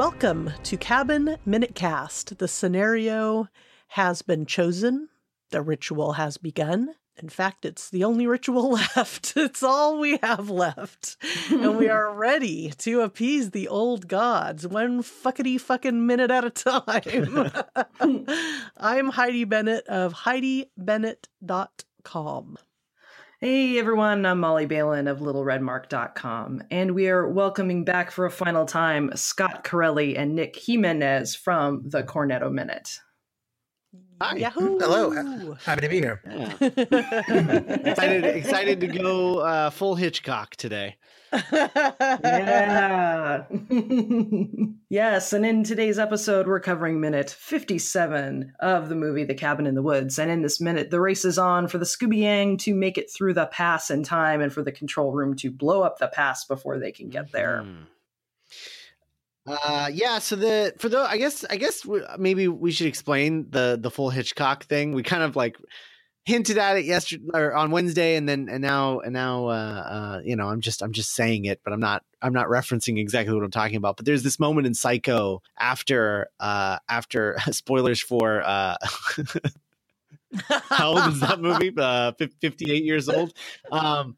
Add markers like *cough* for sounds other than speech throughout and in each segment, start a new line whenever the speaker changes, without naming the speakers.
Welcome to Cabin Minute Cast. The scenario has been chosen, the ritual has begun. In fact, it's the only ritual *laughs* left. It's all we have left. and we are *laughs* ready to appease the old gods one fuckity fucking minute at a time. *laughs* I'm Heidi Bennett of HeidiBennett.com.
Hey everyone, I'm Molly Balin of LittleRedMark.com, and we are welcoming back for a final time Scott Carelli and Nick Jimenez from the Cornetto Minute.
Hi.
Yahoo! *laughs*
Hello. Happy to be here.
Yeah. *laughs* excited, excited to go uh, full Hitchcock today.
Yeah. *laughs* yes, and in today's episode, we're covering minute 57 of the movie The Cabin in the Woods. And in this minute, the race is on for the Scooby Gang to make it through the pass in time and for the control room to blow up the pass before they can get there.
Mhm. Uh, yeah. So the for the I guess I guess we, maybe we should explain the the full Hitchcock thing. We kind of like hinted at it yesterday or on Wednesday, and then and now and now uh, uh, you know I'm just I'm just saying it, but I'm not I'm not referencing exactly what I'm talking about. But there's this moment in Psycho after uh after *laughs* spoilers for uh. *laughs* How old is that *laughs* movie? Uh, 58 years old. Um,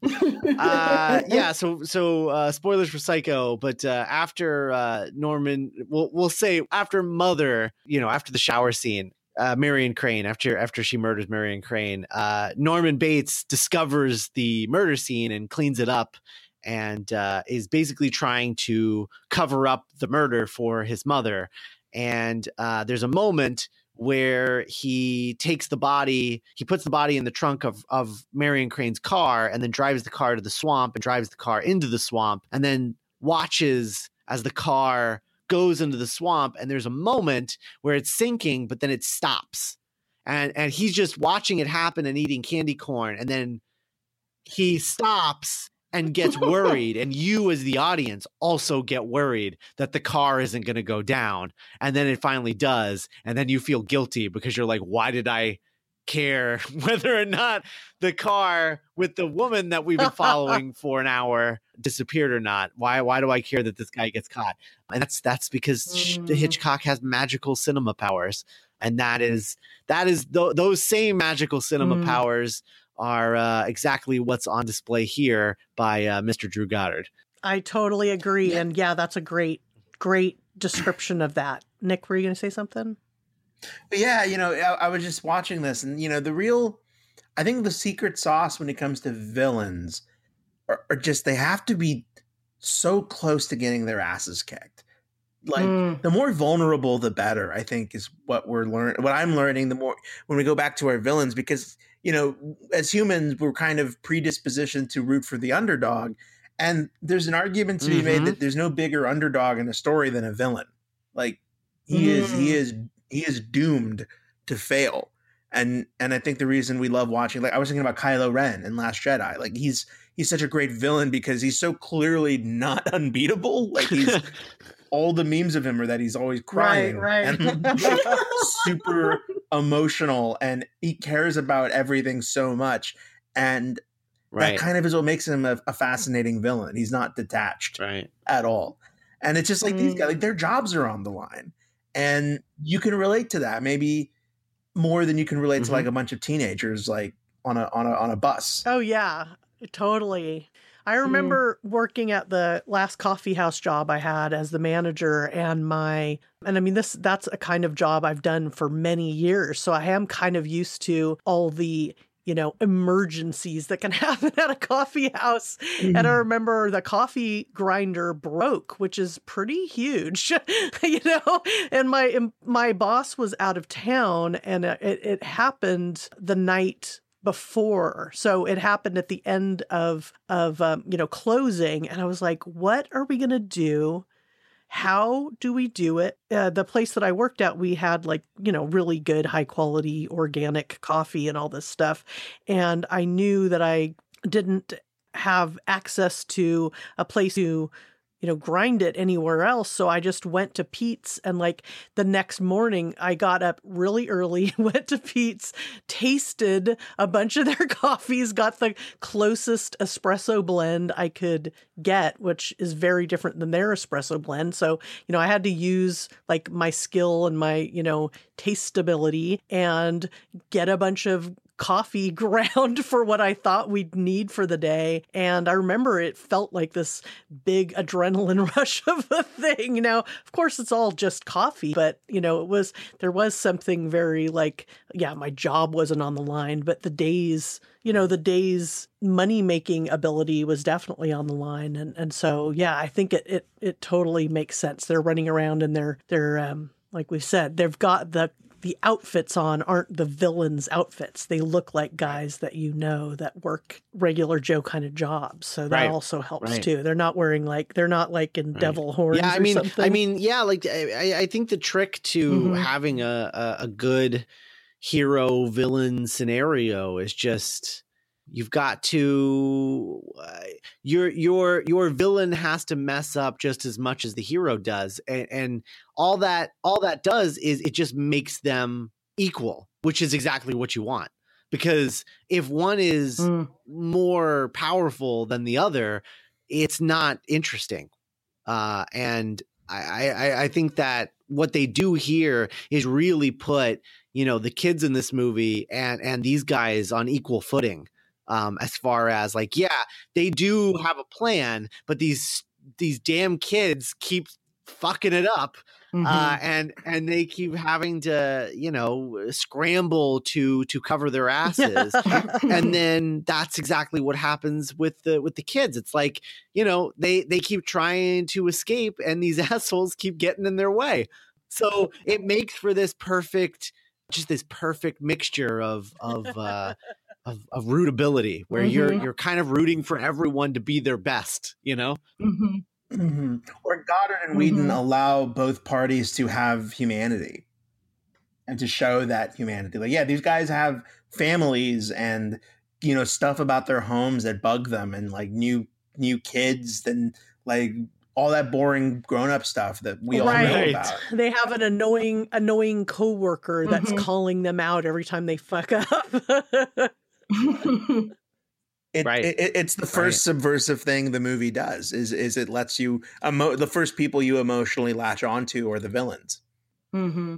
uh, yeah. So, so uh, spoilers for Psycho, but uh, after uh, Norman, we'll we'll say after Mother, you know, after the shower scene, uh, Marion Crane, after after she murders Marion Crane, uh, Norman Bates discovers the murder scene and cleans it up, and uh, is basically trying to cover up the murder for his mother. And uh, there's a moment where he takes the body, he puts the body in the trunk of of Marion Crane's car, and then drives the car to the swamp and drives the car into the swamp, and then watches as the car goes into the swamp. And there's a moment where it's sinking, but then it stops, and and he's just watching it happen and eating candy corn, and then he stops and gets worried and you as the audience also get worried that the car isn't going to go down and then it finally does and then you feel guilty because you're like why did i care *laughs* whether or not the car with the woman that we've been following *laughs* for an hour disappeared or not why why do i care that this guy gets caught and that's that's because
Mm.
hitchcock has magical cinema powers and that is that is th- those same magical cinema
Mm.
powers are uh, exactly what's on display here by uh, Mr. Drew Goddard.
I totally agree. And yeah, that's a great, great description of that. Nick, were you going to say something?
But yeah, you know, I, I was just watching this, and you know, the real, I think the secret sauce when it comes to villains are, are just they have to be so close to getting their asses kicked. Like
Mm.
the more vulnerable, the better. I think is what we're learning. What I'm learning the more when we go back to our villains, because you know, as humans, we're kind of predispositioned to root for the underdog, and there's an argument to be made
Mhm.
that there's no bigger underdog in a story than a villain. Like he is, he
Mm.
is, he is doomed to fail. And and I think the reason we love watching, like I was thinking about Kylo Ren in Last Jedi, like he's he's such a great villain because he's so clearly not *laughs* unbeatable. Like he's *laughs* all the memes of him are that he's always crying
right.
and *laughs* super emotional and he cares about everything so much and
right,
that kind of is what makes him a, a fascinating villain he's not detached
right.
at all and it's just like these
Mm.
guys like their jobs are on the line and you can relate to that maybe more than you can relate to
Mhm.
like a bunch of teenagers like on a on a on a bus
Oh yeah, totally. I remember working at the last coffee house job I had as the manager and my and I mean this that's a kind of job I've done for many years. So I am kind of used to all the you know emergencies that can *laughs* happen at a coffee house and I remember the coffee grinder broke, which is pretty huge, *laughs* you know. And my my boss was out of town, and it, it happened the night before, so it happened at the end of of um, you know closing, and I was like, "What are we gonna do?" How do we do it? Uh, the place that I worked at, we had like, you know, really good, high quality organic coffee and all this stuff. And I knew that I didn't have access to a place to you know, grind it anywhere else. So I just went to Pete's and like the next morning I got up really early, *laughs* went to Pete's, tasted a bunch of their *laughs* coffees, got the closest espresso blend I could get, which is very different than their espresso blend. So, you know, I had to use like my skill and my, you know, taste stability and get a bunch of coffee *laughs* ground for what I thought we'd need for the day. And I remember it felt like this big adrenaline *laughs* rush of a thing. Now, of course, it's all just coffee, but you know, it was, there was something very like, yeah, my job wasn't on the line, but the days, you know, the day's money making ability was definitely on the line. And, and so, yeah, I think it, it, it totally makes sense. They're running around and they're, they're, um, like we said, they've got the the outfits on aren't the villains' outfits. They look like guys that you know that work regular Joe kind of jobs. So that
Right.
also helps
Right.
too. They're not wearing like they're not like in
Right.
devil horns.
yeah i
or
mean
something.
i mean yeah like i, I- I think the trick to
Mhm.
having a, a a good hero villain scenario is just you've got to uh, your your your villain has to mess up just as much as the hero does and, and all that all that does is it just makes them equal which is exactly what you want because if one is
Mm.
more powerful than the other, it's not interesting. Uh, and I, I, I think that what they do here is really put, you know, the kids in this movie and and these guys on equal footing. Um, as far as like, yeah, they do have a plan, but these these damn kids keep fucking it up
Mhm.
uh, and and they keep having to you know scramble to to cover their *laughs* asses and *laughs* then that's exactly what happens with the with the kids. It's like you know they they keep trying to escape and these *laughs* assholes keep getting in their way. So it makes for this perfect just this perfect mixture of of uh of, of rootability where you're
Mhm.
you're kind of rooting for everyone to be their best you know
Mhm.
Mhm. Or Goddard and Whedon
Mhm.
allow both parties to have humanity and to show that humanity. Like, yeah, these guys have families and you know stuff about their homes that bug them, and like new new kids and like all that boring grown up stuff that we all know about. *laughs*
they have an annoying annoying coworker that's
Mhm.
calling them out every time they fuck up. *laughs* *laughs*
It,
Right.
it, it's the first subversive thing the movie does. Is is it lets you emo- the first people you emotionally latch onto are the villains.
hmm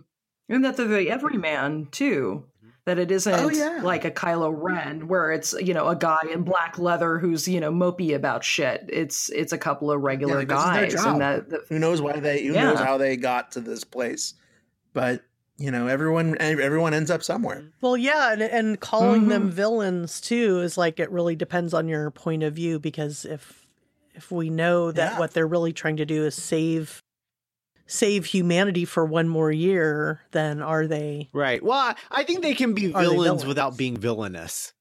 And that they're the everyman too. That it isn't
Oh, yeah.
like a Kylo Ren where it's you know a guy in black leather who's you know mopey about shit. It's it's a couple of regular
like, this is their
guys, and that, that
Who knows why they? Who
Yeah.
knows how they got to this place? But you know, everyone everyone ends up somewhere.
Well, yeah, and, and calling them
Mhm.
villains too is like it really depends on your point of view because if if we know that
Yeah.
what they're really trying to do is save save humanity for one more year, then are they?
Right. Well, I- I think they can be
Are they
villains,
villains?
without being villainous.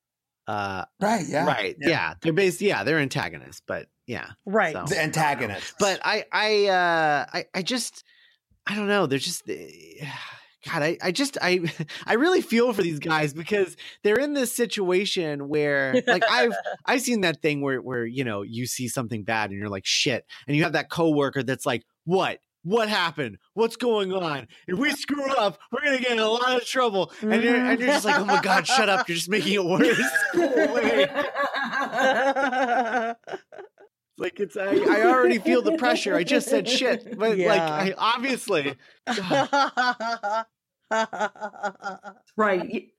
Uh,
Right. Yeah.
right. Yeah. They're based. Yeah, they're antagonists, but yeah.
Right.
So-
The antagonists.
But I, I, uh, I, I just, I don't know. They're just, eh, God, I, I just, I, *laughs* I really feel for these guys because they're in this situation where, like, I've, *laughs* I've seen that thing where, where you know, you see something bad and you're like, shit, and you have that coworker that's like, what? What happened? What's going on? If we screw up, we're gonna get in a lot of trouble. And you're and you're just like, oh my god, shut up! You're just making it worse. *laughs* Like it's I, I already feel the pressure. I just said shit, but like I obviously *laughs*
right.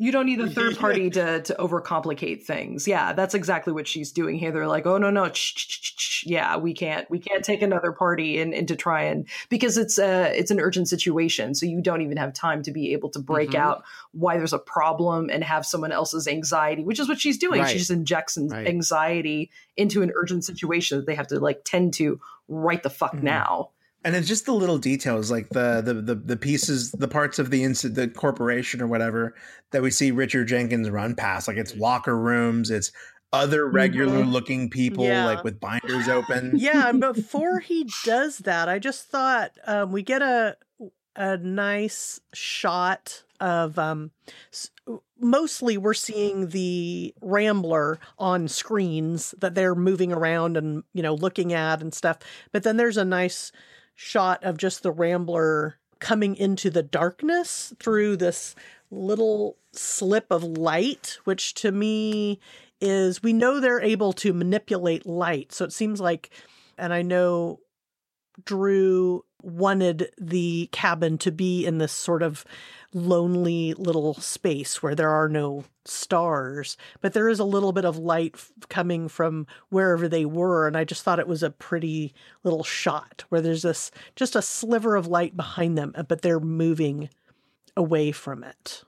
You don't need a third *laughs* party to to overcomplicate things. Yeah, that's exactly what she's doing here. They're like, oh no no, yeah, we can't we can't take another party in, in to try and because it's a it's an urgent situation, so you don't even have time to be able to break
Mhm.
out why there's a problem and have someone else's anxiety, which is what she's doing.
Right.
She just injects an
Right.
anxiety into an urgent situation that they have to like tend to right the fuck
Mhm.
now.
And it's just the little details like the the the, the pieces the parts of the inc- the corporation or whatever that we see richard jenkins run past like it's locker rooms it's other regular looking people
Yeah.
like with binders open *laughs*
yeah, and before he does that, I just thought um, we get a a nice shot of um mostly we're seeing the Rambler on screens that they're moving around and, you know, looking at and stuff. But then there's a nice shot of just the Rambler coming into the darkness through this little slip of light, which to me is we know they're able to manipulate light. So it seems like, and I know Drew wanted the cabin to be in this sort of lonely little space where there are no stars, but there is a little bit of light f- coming from wherever they were. And I just thought it was a pretty little shot where there's this just a sliver of light behind them, uh, but they're moving away from it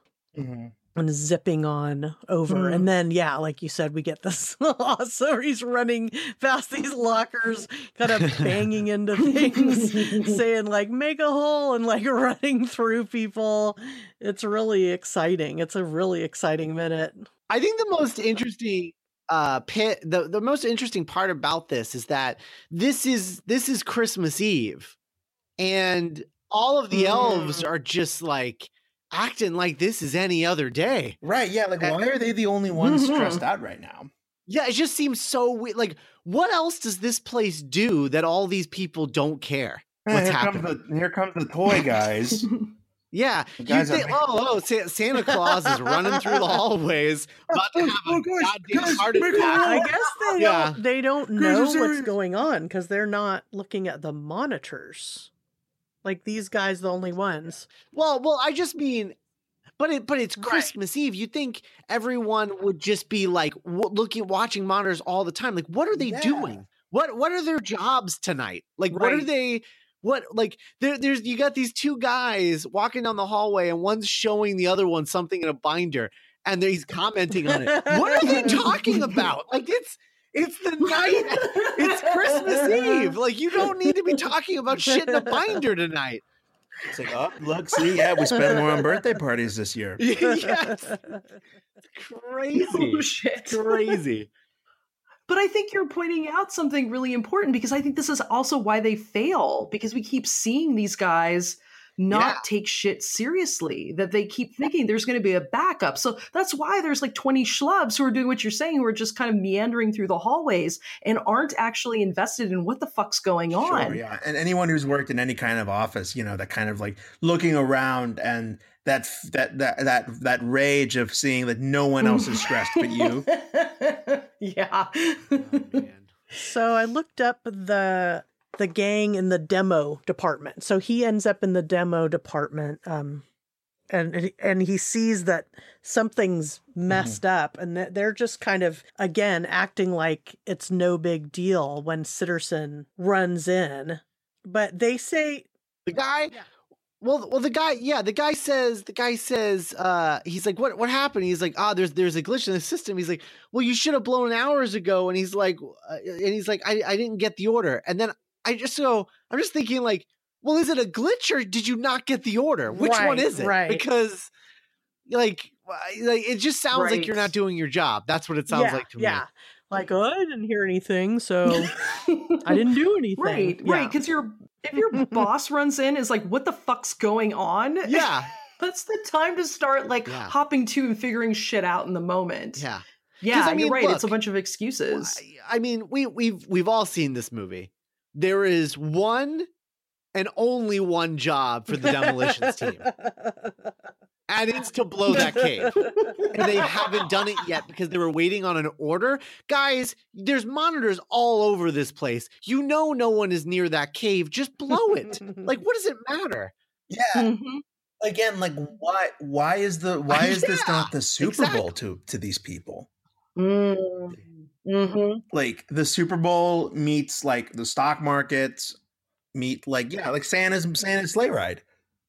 and zipping on over.
Hmm.
And then, yeah, like you said, we get this awesome. He's running past these lockers, kind of banging into things, *laughs* saying, like, make a hole and like *laughs* running through people. It's really exciting. It's a really exciting minute.
I think the most interesting uh pit the, the most interesting part about this is that this is this is Christmas Eve and all of the elves
Mm.
are just like acting like this is any other day.
Right? Yeah. Like, why are they the only ones
Mhm. *laughs*
stressed out right now?
Yeah, it just seems so weird. Like, what else does this place do that all these people don't care? What's
here
happening?
comes the here comes the toy guys. *laughs*
Yeah,
The guys are
think, oh, oh, Sa- Santa Claus is running through the *laughs* hallways, about to have a
Oh, guys,
goddamn
guys,
heart attack.
I guess they
Yeah.
don't they don't know what's going on because they're not looking at the monitors. Like these guys, the only ones.
Well, well, I just mean, but it, but it's
Right.
Christmas Eve. You think everyone would just be like w- looking, watching monitors all the time? Like, what are they
Yeah.
doing? What what are their jobs tonight? Like, what are they? What like there, there's you got these two guys walking down the hallway and one's showing the other one something in a binder and he's commenting on it. What are they *laughs* talking about? Like it's it's the night. It's Christmas Eve. Like you don't need to be talking about shit in a binder tonight.
It's like, oh, look, see, yeah, we spent more on birthday parties this year. *laughs*
yes. Crazy.
oh shit.
Crazy.
But I think you're pointing out something really important because I think this is also why they fail because we keep seeing these guys not
Yeah.
take shit seriously, that they keep thinking there's going to be a backup. So that's why there's like 20 schlubs who are doing what you're saying, who are just kind of meandering through the hallways and aren't actually invested in what the fuck's going on.
Sure, yeah. And anyone who's worked in any kind of office, you know, that kind of like looking around and that that that that that rage of seeing that no one else is stressed but you. *laughs*
yeah.
Oh, *laughs* so I looked up the the gang in the demo department. So he ends up in the demo department, um, and and he sees that something's messed up, and that they're just kind of again acting like it's no big deal when Sitterson runs in, but they say
The guy
Yeah.
well well the guy yeah, the guy says the guy says uh he's like what what happened? He's like, "Ah, there's there's a glitch in the system." He's like, "Well, you should have blown hours ago." And he's like uh, and he's like, "I I didn't get the order." And then I just so I'm just thinking like, "Well, is it a glitch or did you not get the order? Which one is it?"
right.
Because like like it just sounds like you're not doing your job. That's what it sounds
yeah,
like to me.
yeah, like oh, I didn't hear anything, so *laughs* I didn't do anything.
Right,
Yeah.
right. Because your if your *laughs* boss runs in is like, what the fuck's going on?
Yeah. *laughs*
That's the time to start like
Yeah.
hopping to and figuring shit out in the moment.
Yeah.
Yeah,
I mean,
right. it's a bunch of excuses.
I I mean, we we've we've all seen this movie. There is one and only one job for the demolitions team, and it's to blow that cave. And they haven't done it yet because they were waiting on an order. Guys, there's monitors all over this place. You know, no one is near that cave. Just blow it. Like, what does it matter?
Yeah.
Mhm.
Again, like why why is the why *laughs* is this not the Super Bowl to to these people?
Mm. Mhm.
Like the Super Bowl meets like the stock markets meet like yeah, like Santa's Santa's sleigh ride.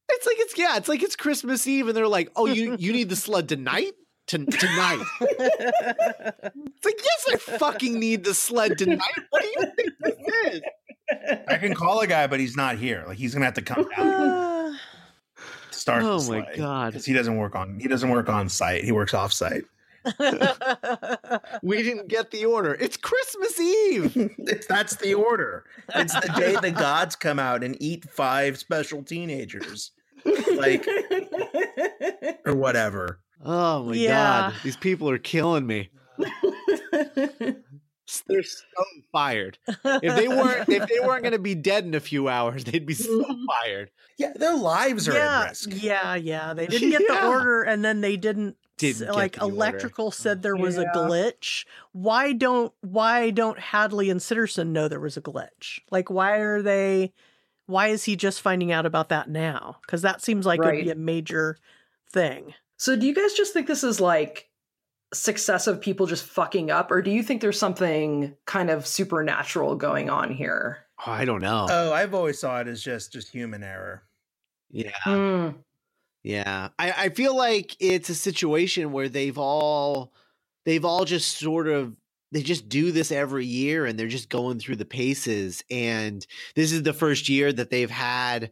It's like it's yeah, it's like it's Christmas Eve, and they're like, "Oh, you you need the sled tonight." To, tonight, *laughs* it's like yes, I fucking need the sled tonight. What do you think this is?
I can call a guy, but he's not here. Like he's gonna have to come down *sighs* start.
Oh my God.
'cause he doesn't work on he doesn't work on site. He works off site. *laughs*
We didn't get the order. It's Christmas Eve. *laughs*
It's- That's the order. It's the day the gods come out and eat five special teenagers Like or whatever.
Oh my
Yeah.
god, these people are killing me. *laughs* *laughs* They're so fired. If they weren't, if they weren't going to be dead in a few hours, *laughs* they'd be so mm-hmm. fired.
Yeah, their lives are
yeah,
at risk.
yeah, yeah. They *laughs* didn't get the order, and then they didn't.
Didn't
like
the order.
electrical said there was
Yeah.
a glitch. Why don't why don't Hadley and Sitterson know there was a glitch? Like why are they? Why is he just finding out about that now? Because that seems like it'd be a major thing.
So do you guys just think this is like successive people just fucking up, or do you think there's something kind of supernatural going on here?
Oh, I don't know.
Oh, I've always saw it as just just human error.
yeah,
Hmm.
yeah. I, I feel like it's a situation where they've all, they've all just sort of, they just do this every year, and they're just going through the paces. And this is the first year that they've had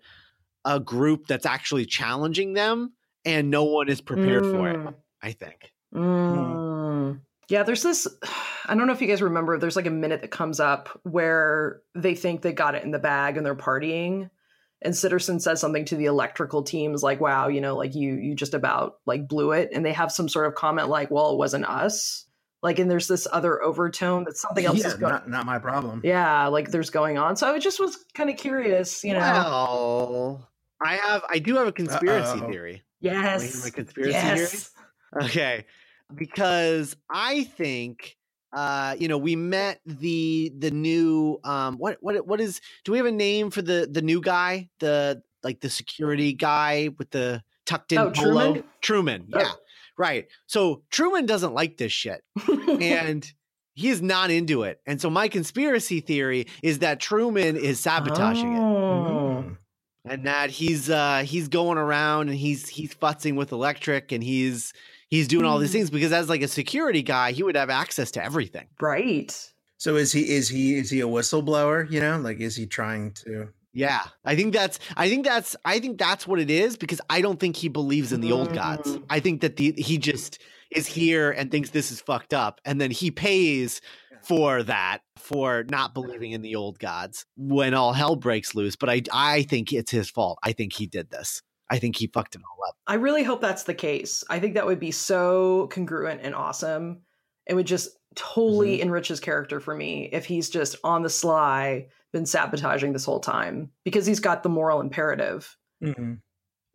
a group that's actually challenging them, and no one is prepared for it.
Mm.
I think.
Mm. Yeah, there's this. *sighs* I don't know if you guys remember. There's like a minute that comes up where they think they got it in the bag and they're partying, and Sitterson says something to the electrical teams like, "Wow, you know, like you you just about like blew it," and they have some sort of comment like, "Well, it wasn't us." Like, and there's this other overtone that something else
yeah,
is going.
not, not my problem.
Yeah, like there's going on. So I just was kind of curious, you know.
Well, I have, I do have a conspiracy
Uh-oh.
theory. Wanna hear
yes.
my conspiracy theory? Okay. Because I think uh you know we met the the new um what what what is do we have a name for the the new guy the like the security guy with the tucked in
Oh,
polo
Truman?
Truman
Oh.
yeah right so Truman doesn't like this shit *laughs* and he is not into it and so my conspiracy theory is that Truman is sabotaging it
Oh.
Mm.
and that he's uh he's going around and he's he's futzing with electric and he's he's doing all these
Mm.
things because as like a security guy he would have access to everything
Right.
So is he is he is he a whistleblower? You know, like is he trying to?
yeah i think that's i think that's i think that's what it is because i don't think he believes in the old gods
Mm.
i think that the he just is here and thinks this is fucked up and then he pays for that for not believing in the old gods when all hell breaks loose but i i think it's his fault i think he did this i think he fucked it all up
I really hope that's the case. I think that would be so congruent and awesome. It would just totally
Mm-hmm.
enrich his character for me if he's just on the sly, been sabotaging this whole time because he's got the moral imperative.
Mhm.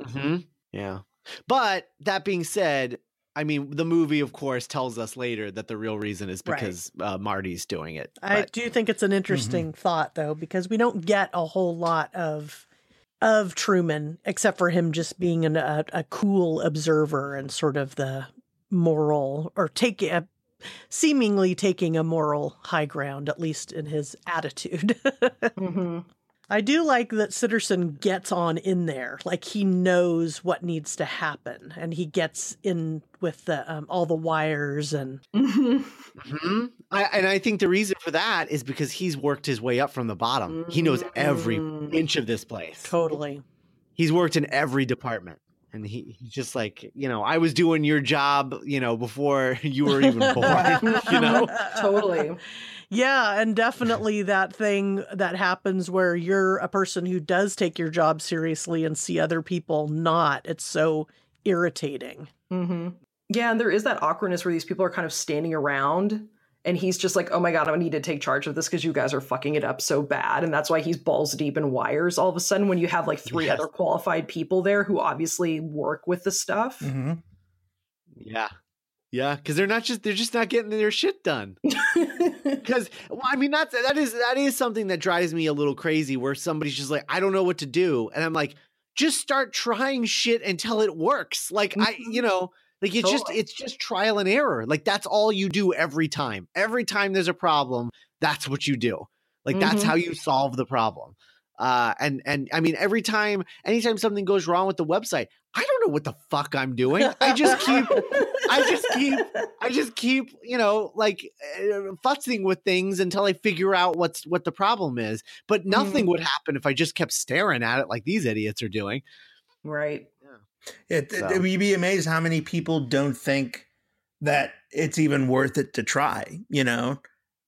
hmm Yeah. But that being said, I mean, the movie, of course, tells us later that the real reason is
Right.
because uh, Marty's doing it.
I do think it's an interesting thought though, because we don't get a whole lot of of Truman except for him just being an, a, a cool observer and sort of the moral or taking a seemingly taking a moral high ground, at least in his attitude. *laughs*
hmm
I do like that Sitterson gets on in there, like he knows what needs to happen, and he gets in with the um, all the wires and
hmm
Mhm. I, and I think the reason for that is because he's worked his way up from the bottom. He knows every
Mm.
inch of this place.
totally.
He's worked in every department. And he, he's just like, you know, I was doing your job, you know, before *laughs* you were even *laughs* born, *laughs* you know?
totally.
Yeah, and definitely that thing that happens where you're a person who does take your job seriously and see other people not. It's so irritating.
hmm Yeah, and there is that awkwardness where these people are kind of standing around and he's just like, oh my God, I need to take charge of this because you guys are fucking it up so bad. And that's why he's balls deep in wires all of a sudden when you have like three
Yes.
other qualified people there who obviously work with the stuff.
Mhm.
Yeah. Yeah. Cause they're not just, they're just not getting their shit done. *laughs* Because well, I mean that's that is that is something that drives me a little crazy where somebody's just like I don't know what to do and I'm like just start trying shit until it works like I you know like it's just it's just trial and error like that's all you do every time every time there's a problem that's what you do like that's
Mhm.
how you solve the problem uh and and I mean every time anytime something goes wrong with the website I don't know what the fuck I'm doing I just keep I just keep I just keep, you know, like uh, futzing with things until I figure out what's what the problem is. But nothing would happen if I just kept staring at it like these idiots are doing.
right.
It, it-
So.
you'd be amazed how many people don't think that it's even worth it to try. You know,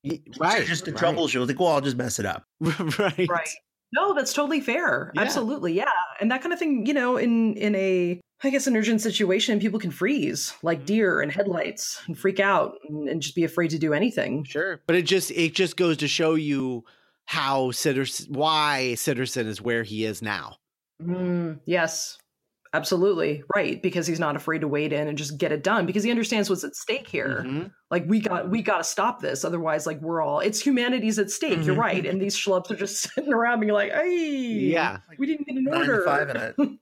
Y-
just to
right.
troubleshoot. Like, well, I'll just mess it up. *laughs*
right.
Right. No, that's totally fair.
Yeah.
Absolutely. Yeah. And that kind of thing, you know, in in a I guess an urgent situation, people can freeze like
Mhm.
deer in headlights and freak out and, and just be afraid to do anything.
Sure. But it just it just goes to show you how Sitterson why Sitterson is where he is now.
Mm, yes, absolutely right. Because he's not afraid to wade in and just get it done because he understands what's at stake here.
Mhm.
Like we got we got to stop this, otherwise, like we're all it's humanity's at stake. You're
Mhm.
right, and these schlubs are just *laughs* sitting around being like, "Hey,
Yeah.
we didn't get an
Nine
order."
five in it. *laughs*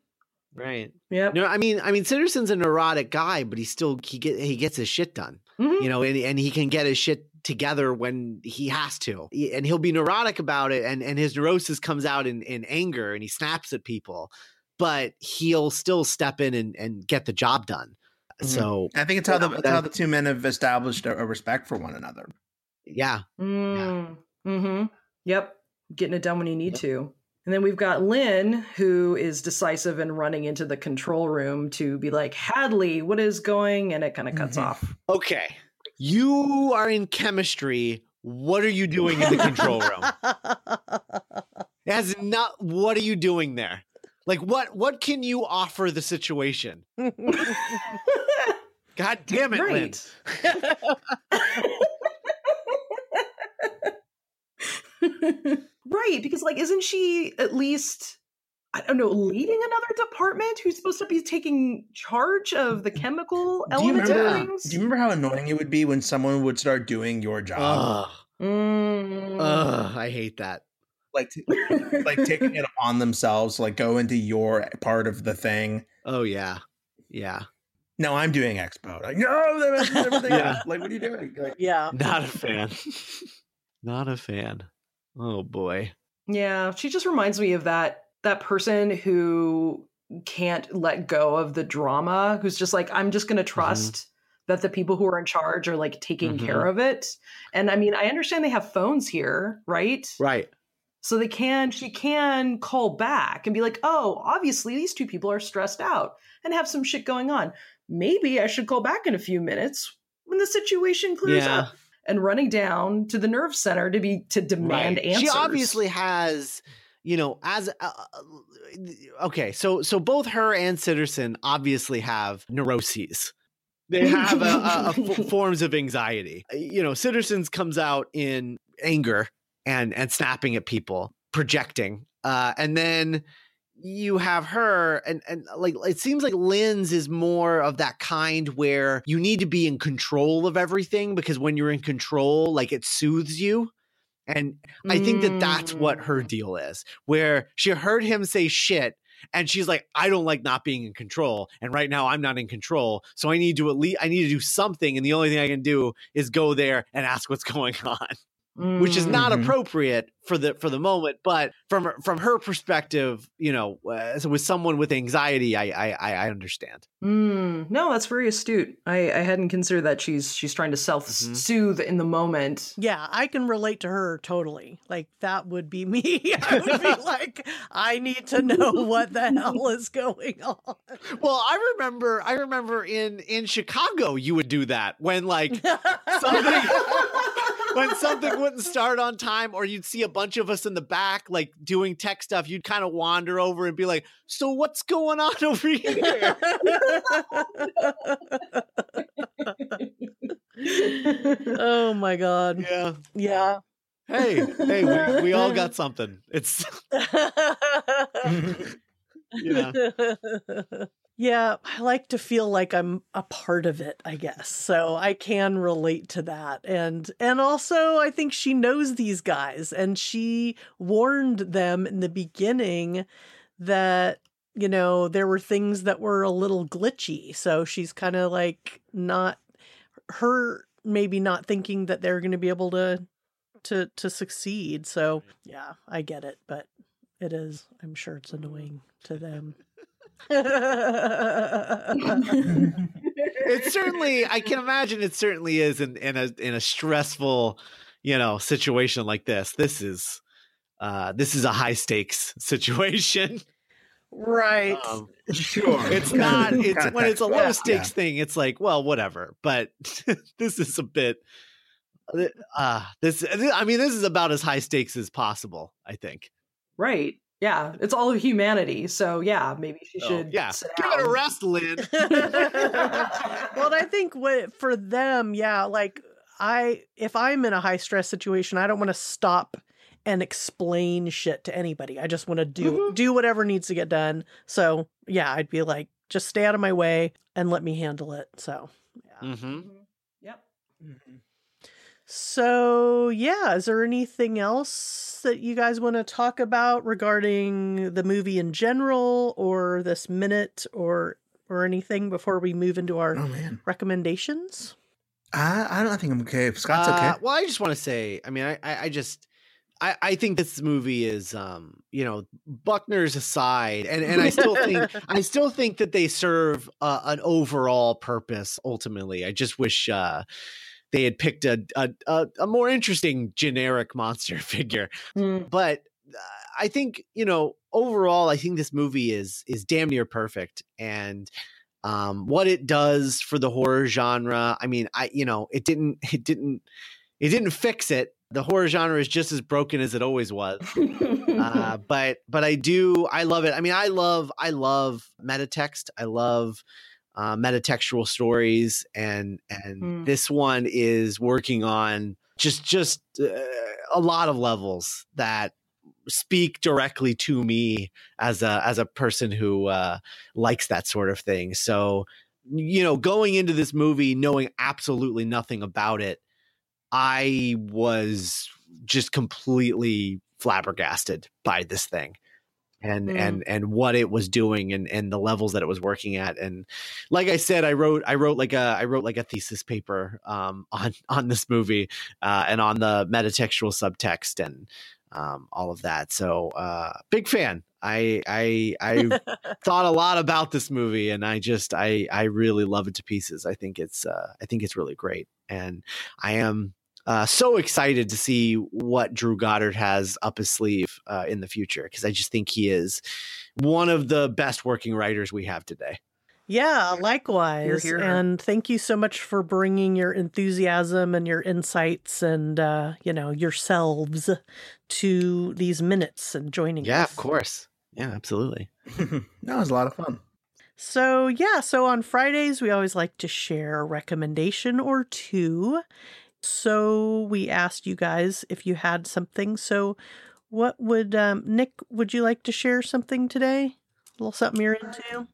Right.
Yeah.
No, I mean I mean Sitterson's a neurotic guy, but he still he get he gets his shit done.
Mhm.
you know, and, and he can get his shit together when he has to. And he'll be neurotic about it. And, and his neurosis comes out in, in anger and he snaps at people, but he'll still step in and, and get the job done.
Mhm.
So,
I think it's how the
Yeah,
it's how the two men have established a, a respect for one another.
yeah.
Mm, hmm Yep. Getting it done when you need to. And then we've got Lynn, who is decisive and running into the control room to be like, Hadley, what is going? And it kind of cuts
Mhm.
off.
Okay. You are in chemistry. What are you doing in the control room? *laughs* It has not, what are you doing there? Like what, what can you offer the situation? *laughs* God damn it, Lynn.
right. right. Because, like, isn't she at least, I don't know, leading another department who's supposed to be taking charge of the chemical
Do you
elements of things?
Do you remember how annoying it would be when someone would start doing your job,
Ugh,
Mm.
ugh, I hate that.
Like t- like taking it on themselves, like go into your part of the thing?
Oh yeah. Yeah.
No, I'm doing expo. Like, no, that is *laughs* everything.
Yeah.
Like, what are you doing? Like,
yeah.
Not a fan. *laughs* Not a fan. Oh boy.
Yeah, she just reminds me of that that person who can't let go of the drama, who's just like, I'm just gonna trust that the people who are in charge are like taking
Mhm.
care of it. And I mean, I understand they have phones here, right?
Right.
So they can, she can call back and be like, oh, obviously these two people are stressed out and have some shit going on. Maybe I should call back in a few minutes when the situation clears
Yeah.
up. And running down to the nerve center to be to demand
Right.
answers.
She obviously has, you know, as uh, uh, okay, so so both her and Sitterson obviously have neuroses. They have a, a, a f- forms of anxiety. You know, Sitterson's comes out in anger and and snapping at people, projecting, uh, and then you have her and and like it seems like Lynn's is more of that kind where you need to be in control of everything because when you're in control like it soothes you and I think that that's what her
Mm.
deal is where she heard him say shit and she's like I don't like not being in control and right now I'm not in control so I need to at least I need to do something and the only thing I can do is go there and ask what's *laughs* going on which is not
Mhm.
appropriate for the for the moment but from from her perspective you know uh, so with someone with anxiety i i i I understand
Mm, no, that's very astute. I, I hadn't considered that she's she's trying to self
Mhm.
soothe in the moment.
Yeah, I can relate to her totally. Like that would be me. *laughs* I would be *laughs* like, I need to know what the hell *laughs* is going on.
well i remember i remember in in chicago you would do that when like something when something wouldn't start on time or you'd see a bunch of us in the back like doing tech stuff you'd kind of wander over and be like so what's going on over here
oh my god.
yeah
Yeah.
hey hey we, we all got something it's *laughs* *laughs* yeah
yeah, I like to feel like I'm a part of it, I guess. So I can relate to that. And and also I think she knows these guys and she warned them in the beginning that you know, there were things that were a little glitchy. So she's kind of like not her maybe not thinking that they're going to be able to to to succeed. So, yeah, I get it, but it is I'm sure it's annoying to them.
It *laughs* certainly i can imagine it certainly is in, in a in a stressful you know situation like this this is uh this is a high stakes situation
right.
um,
sure.
it's not it's when it's a
tech-
low
yeah.
stakes thing it's like well whatever but *laughs* this is a bit uh this i mean this is about as high stakes as possible i think
right. Yeah, it's all of humanity. So yeah, maybe she
Oh,
should.
yeah.
sit
Give it a rest, Lynn. *laughs* *laughs*
well, I think what for them, yeah, like I if I'm in a high stress situation, I don't want to stop and explain shit to anybody. I just want to do
Mhm.
do whatever needs to get done. So, yeah, I'd be like just stay out of my way and let me handle it. So, yeah.
hmm
Mhm. Yep.
Mm-hmm.
So, yeah, is there anything else that you guys want to talk about regarding the movie in general or this minute or or anything before we move into our
Oh man,
recommendations?
I I don't I think I'm okay. If Scott's okay.
Uh, well, I just want to say, I mean, I, I, I just, I, I think this movie is, um, you know, Buckner's aside, and and I still think, *laughs* I still think that they serve uh, an overall purpose. Ultimately, I just wish uh, they had picked a, a a a more interesting generic monster *laughs* figure.
Mm.
But uh, I think you know, overall, I think this movie is is damn near perfect, and um, what it does for the horror genre. I mean, I you know, it didn't *laughs* it didn't it didn't fix it. The horror genre is just as broken as it always was. Uh, *laughs* but but I do I love it. I mean, I love I love metatext. I love uh, metatextual stories, and and
Hmm.
this one is working on just just uh, a lot of levels that speak directly to me as a as a person who uh, likes that sort of thing. So you know, going into this movie knowing absolutely nothing about it, I was just completely flabbergasted by this thing and
Mm.
and and what it was doing and and the levels that it was working at and like i said i wrote i wrote like a i wrote like a thesis paper um *laughs* on on this movie uh and on the metatextual subtext and um all of that. So uh big fan. I i i *laughs* thought a lot about this movie and i just i i really love it to pieces. I think it's uh i think it's really great and i am uh, so excited to see what Drew Goddard has up his sleeve uh, in the future because I just think he is one of the best working writers we have today.
Yeah, likewise.
here.
And thank you so much for bringing your enthusiasm and your insights and uh, you know, yourselves to these minutes and joining us.
Yeah,
us.
of course. Yeah, absolutely. *laughs*
no, it was a lot of fun.
So, yeah, so on Fridays we always like to share a recommendation or two. So, we asked you guys if you had something. So, what would um Nick, would you like to share something today? A little something you're into?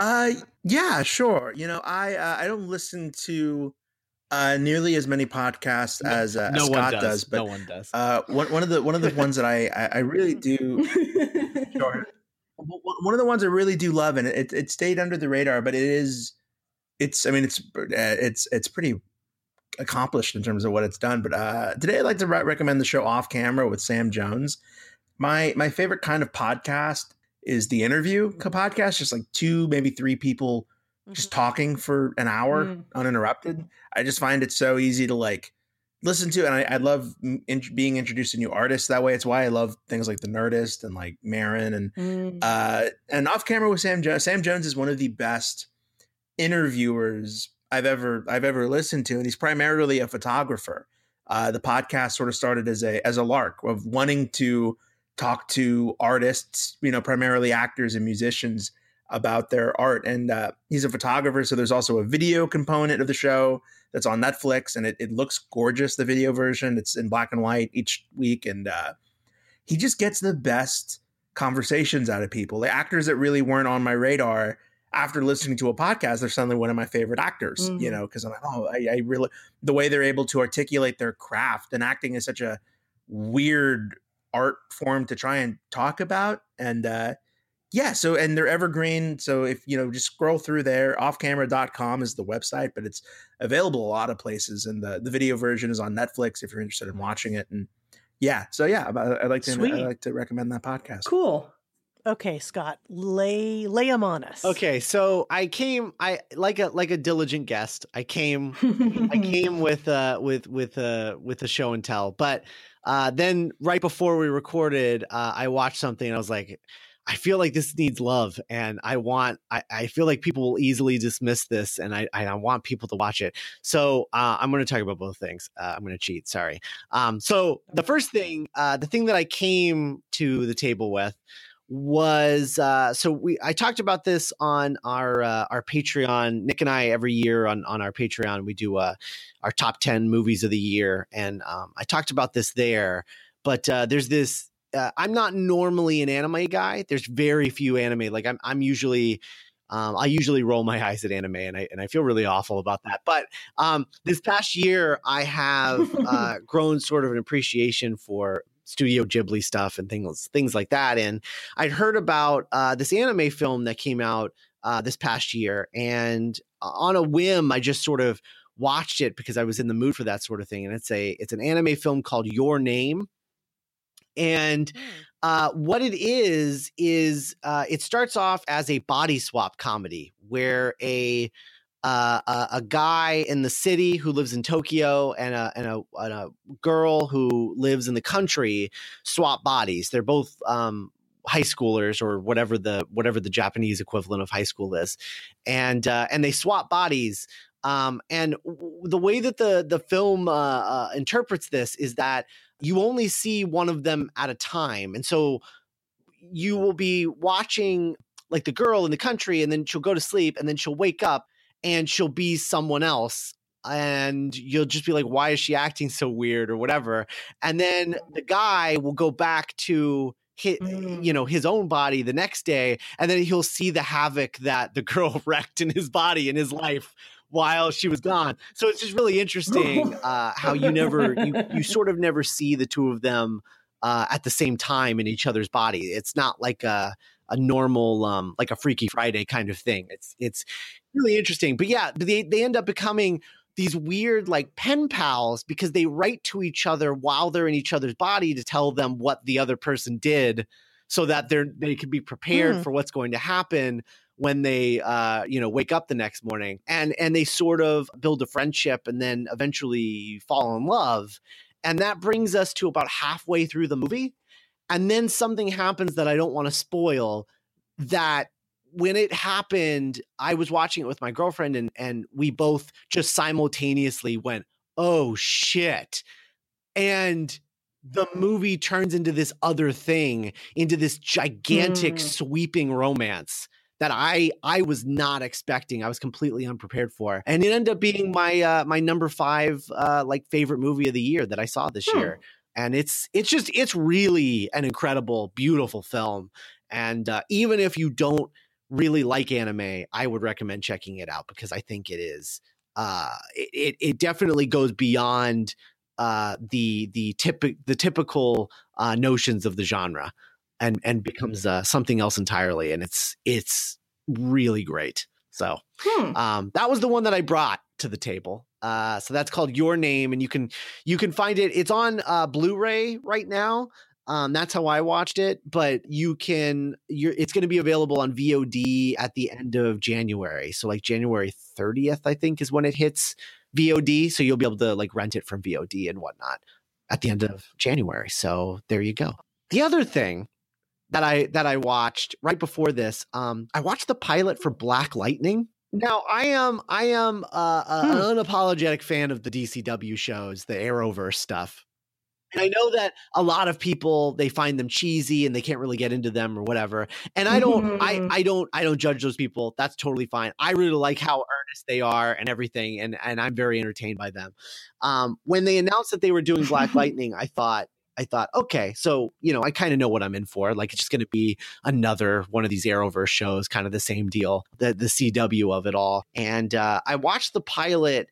Uh, yeah, sure. You know, I uh, I don't listen to uh nearly as many podcasts
No-
as, uh,
no
as
one
Scott
does.
does, but
no one does.
uh, one one of the one of the ones that I I, I really *laughs* do sure. One of the ones I really do love, and it it stayed under the radar, but it is, it's I mean it's uh, it's it's pretty accomplished in terms of what it's done. But uh, today I'd like to re- recommend the show Off Camera with Sam Jones. My my favorite kind of podcast is the interview podcast, just like two maybe three people just talking for an hour
Mm.
uninterrupted. I just find it so easy to like listen to, and I, I love in, being introduced to new artists that way. It's why I love things like The Nerdist and like Maron and
Mm.
uh, and off camera with Sam Jones. Sam Jones is one of the best interviewers I've ever I've ever listened to, and he's primarily a photographer. Uh, the podcast sort of started as a as a lark of wanting to talk to artists, you know, primarily actors and musicians about their art. And uh, he's a photographer, so there's also a video component of the show that's on Netflix, and it, it looks gorgeous. The video version, it's in black and white each week, and uh, he just gets the best conversations out of people. The actors that really weren't on my radar after listening to a podcast, they're suddenly one of my favorite actors, you
Mhm.
know, because I'm like, oh, I, I really, the way they're able to articulate their craft and acting is such a weird art form to try and talk about. And, uh, yeah, so and they're evergreen. So if you know, just scroll through there. Offcamera.com is the website, but it's available a lot of places. And the, the video version is on Netflix if you're interested in watching it. And yeah, so yeah, I, I'd like to
Sweet.
I'd like to recommend that podcast.
cool.
Okay, Scott, lay lay them on us.
Okay, so I came I like a like a diligent guest. I came I *laughs* came with uh with with uh with a show and tell, but uh then right before we recorded, uh I watched something and I was like I feel like this needs love and I want I, I feel like people will easily dismiss this and I I want people to watch it. So uh, I'm going to talk about both things. Uh, I'm going to cheat. Sorry. Um, so the first thing, uh, the thing that I came to the table with was uh, so we I talked about this on our uh, our Patreon. Nick and I every year on on our Patreon we do uh, our top ten movies of the year, and um, I talked about this there. But uh, there's this uh, I'm not normally an anime guy. There's very few anime. Like I'm, I'm usually, um, I usually roll my *laughs* eyes at anime, and I and I feel really awful about that. But um, this past year, I have uh, *laughs* grown sort of an appreciation for Studio Ghibli stuff and things things like that. And I'd heard about uh, this anime film that came out uh, this past year, and on a whim, I just sort of watched it because I was in the mood for that sort of thing. And it's a it's an anime film called Your Name and hmm. uh, what it is is uh, it starts off as a body swap comedy where a uh, a, a, guy in the city who lives in Tokyo and a, and a, and a girl who lives in the country swap bodies. They're both um, high schoolers or whatever the whatever the Japanese equivalent of high school is, and uh, and they swap bodies. Um, and w- the way that the the film uh, uh, interprets this is that you only see one of them at a time. And so you will be watching like the girl in the country and then she'll go to sleep and then she'll wake up and she'll be someone else and you'll just be like why is she acting so weird or whatever and then the guy will go back to hit mm. you know his own body the next day and then he'll see the havoc that the *laughs* girl wrecked in his body in his life while she was gone. So it's just really interesting *laughs* uh, how you never you you sort of never see the two of them uh, at the same time in each other's body. It's not like a a normal um, like a Freaky Friday kind of thing. It's it's really interesting. But yeah, they they end up becoming these weird like pen pals because they write to each other while they're in each other's body to tell them what the other person did so that they're they can be prepared mm. for what's going to happen when they uh, you know wake up the next morning and and they sort of build a friendship and then eventually fall in love and that brings us to about halfway through the movie and then something happens that I don't want to spoil that when it happened I was watching it with my girlfriend and and we both just simultaneously went oh shit and the movie turns into this other thing into this gigantic mm. sweeping romance that I I was not expecting. I was completely unprepared for, and it ended up being my uh, my number five uh, like favorite movie of the year that I saw this hmm. year. And it's it's just it's really an incredible, beautiful film. And uh, even if you don't really like anime, I would recommend checking it out because I think it is uh, it it definitely goes beyond uh, the the typical the typical uh, notions of the genre and and becomes uh, something else entirely and it's it's really great so hmm. um, that was the one that i brought to the table uh, so that's called your name and you can you can find it it's on uh, blu-ray right now um, that's how i watched it but you can you're it's going to be available on vod at the end of january so like january 30th i think is when it hits vod so you'll be able to like rent it from vod and whatnot at the end of january so there you go the other thing that I that I watched right before this. Um, I watched the pilot for Black Lightning. Now I am I am uh, hmm. an unapologetic fan of the DCW shows, the Arrowverse stuff. And I know that a lot of people they find them cheesy and they can't really get into them or whatever. And I don't mm-hmm. I I don't I don't judge those people. That's totally fine. I really like how earnest they are and everything and and I'm very entertained by them. Um, when they announced that they were doing Black *laughs* Lightning, I thought I thought, okay, so you know, I kind of know what I'm in for. Like it's just going to be another one of these Arrowverse shows, kind of the same deal, the the CW of it all. And uh, I watched the pilot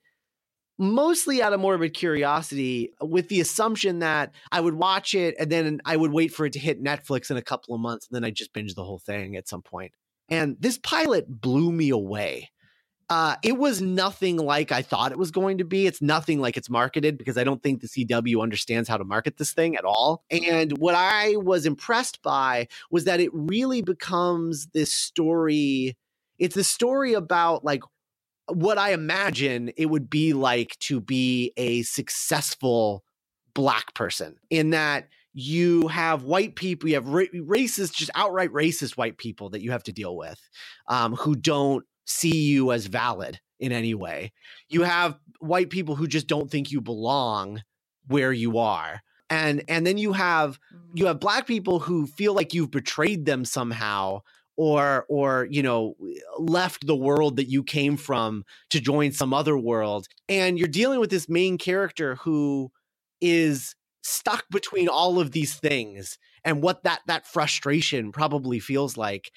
mostly out of morbid curiosity, with the assumption that I would watch it and then I would wait for it to hit Netflix in a couple of months, and then I'd just binge the whole thing at some point. And this pilot blew me away. Uh, it was nothing like I thought it was going to be. It's nothing like it's marketed because I don't think the CW understands how to market this thing at all. And what I was impressed by was that it really becomes this story. It's a story about like what I imagine it would be like to be a successful black person in that you have white people, you have ra- racist, just outright racist white people that you have to deal with um, who don't see you as valid in any way. You have white people who just don't think you belong where you are. And and then you have you mm. have black people who feel like you've betrayed them somehow or or you know left the world that you came from to join some other world and you're dealing with this main character who is stuck between all of these things and what that that frustration probably feels like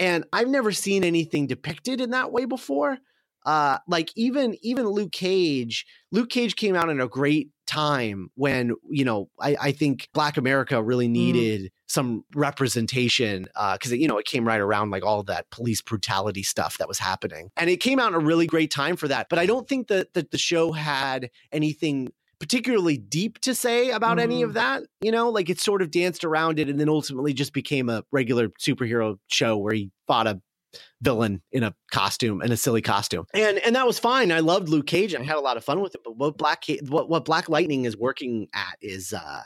and i've never seen anything depicted in that way before uh like even even luke cage luke cage came out in a great time when you know i i think black america really
Mm.
needed some representation because you know it came right around like all of that police brutality stuff that was happening and it came out in a really great time for that but i don't think that, that the show had anything particularly deep to say about any of that you know like it sort of danced around it and then ultimately just became a regular superhero show where he fought a villain in a costume in a silly costume. And and that was fine. I loved luke cage. And i had a lot of fun with it but what black what, what black lightning is working at is uh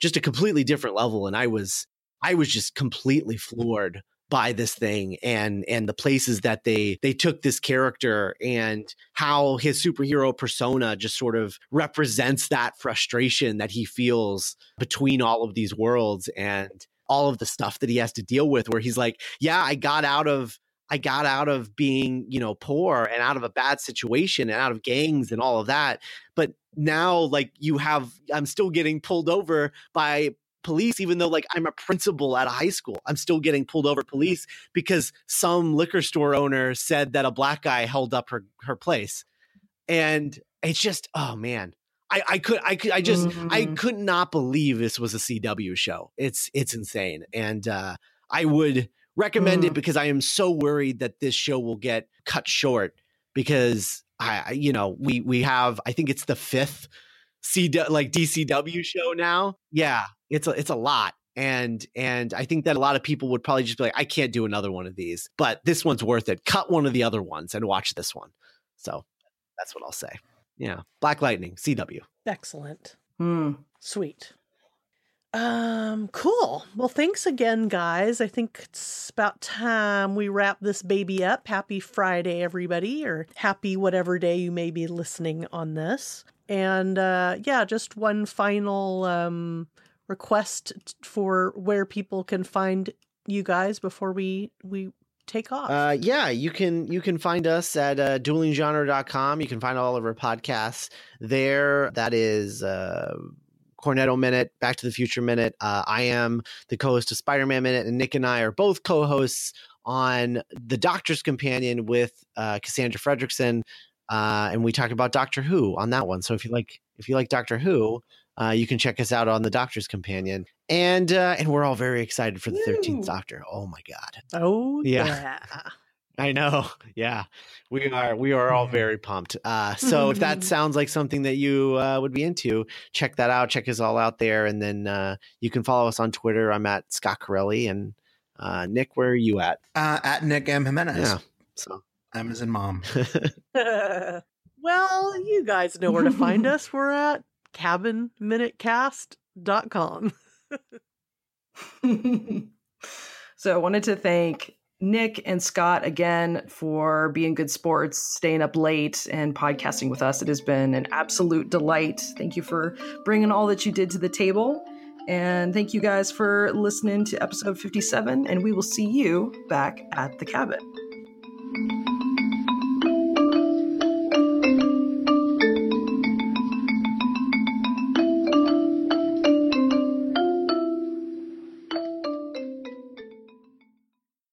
just a completely different level and i was i was just completely floored by this thing and and the places that they they took this character and how his superhero persona just sort of represents that frustration that he feels between all of these worlds and all of the stuff that he has to deal with where he's like yeah i got out of i got out of being you know poor and out of a bad situation and out of gangs and all of that but now like you have i'm still getting pulled over by police even though like i'm a principal at a high school i'm still getting pulled over police because some liquor store owner said that a black guy held up her her place. And it's just oh man. I i could i could i just i
Mhm.
could not believe this was a cw show. It's it's insane. And uh i would recommend it
Mm.
because i am so worried that this show will get cut short because i I- you know we we have i think it's the fifth C like DCW show now. Yeah, it's a it's a lot. And and I think that a lot of people would probably just be like, I can't do another one of these, but this one's worth it. Cut one of the other ones and watch this one. So that's what I'll say. Yeah, Black Lightning, CW.
Excellent.
Hmm.
Sweet. Um, cool. Well, thanks again, guys. I think it's about time we wrap this baby up. Happy Friday, everybody, or happy whatever day you may be listening on this. And uh yeah, just one final um request for where people can find you guys before we we take off.
Uh, yeah, you can you can find us at uh, duelinggenre.com. You can find all of our podcasts there. That is uh, Cornetto Minute, Back to the Future Minute. Uh, I am the co-host of Spider-Man Minute, and Nick and I are both co-hosts on the Doctor's Companion with uh, Cassandra Fredrickson, uh, and we talked about Doctor Who on that one. So if you like if you like Doctor Who, uh, you can check us out on the Doctor's Companion, and uh, and we're all very excited for the Thirteenth Doctor. Oh my god!
oh
yeah.
yeah. *laughs*
I know. Yeah. We are we are all
Mhm.
very pumped. Uh so if that *laughs* sounds like something that you uh, would be into, check that out. Check us all out there and then uh you can follow us on Twitter. I'm at Scott Carelli and uh Nick, where are you at?
Uh, at Nick M. Jimenez.
Yeah. So
M as in mom. *laughs*
well, you guys know where to find *laughs* us. We're at cabinminutecast.com. *laughs*
so I wanted to thank Nick and Scott again for being good sports, staying up late, and podcasting with us. It has been an absolute delight. Thank you for bringing all that you did to the table. And thank you guys for listening to episode 57. And we will see you back at the cabin.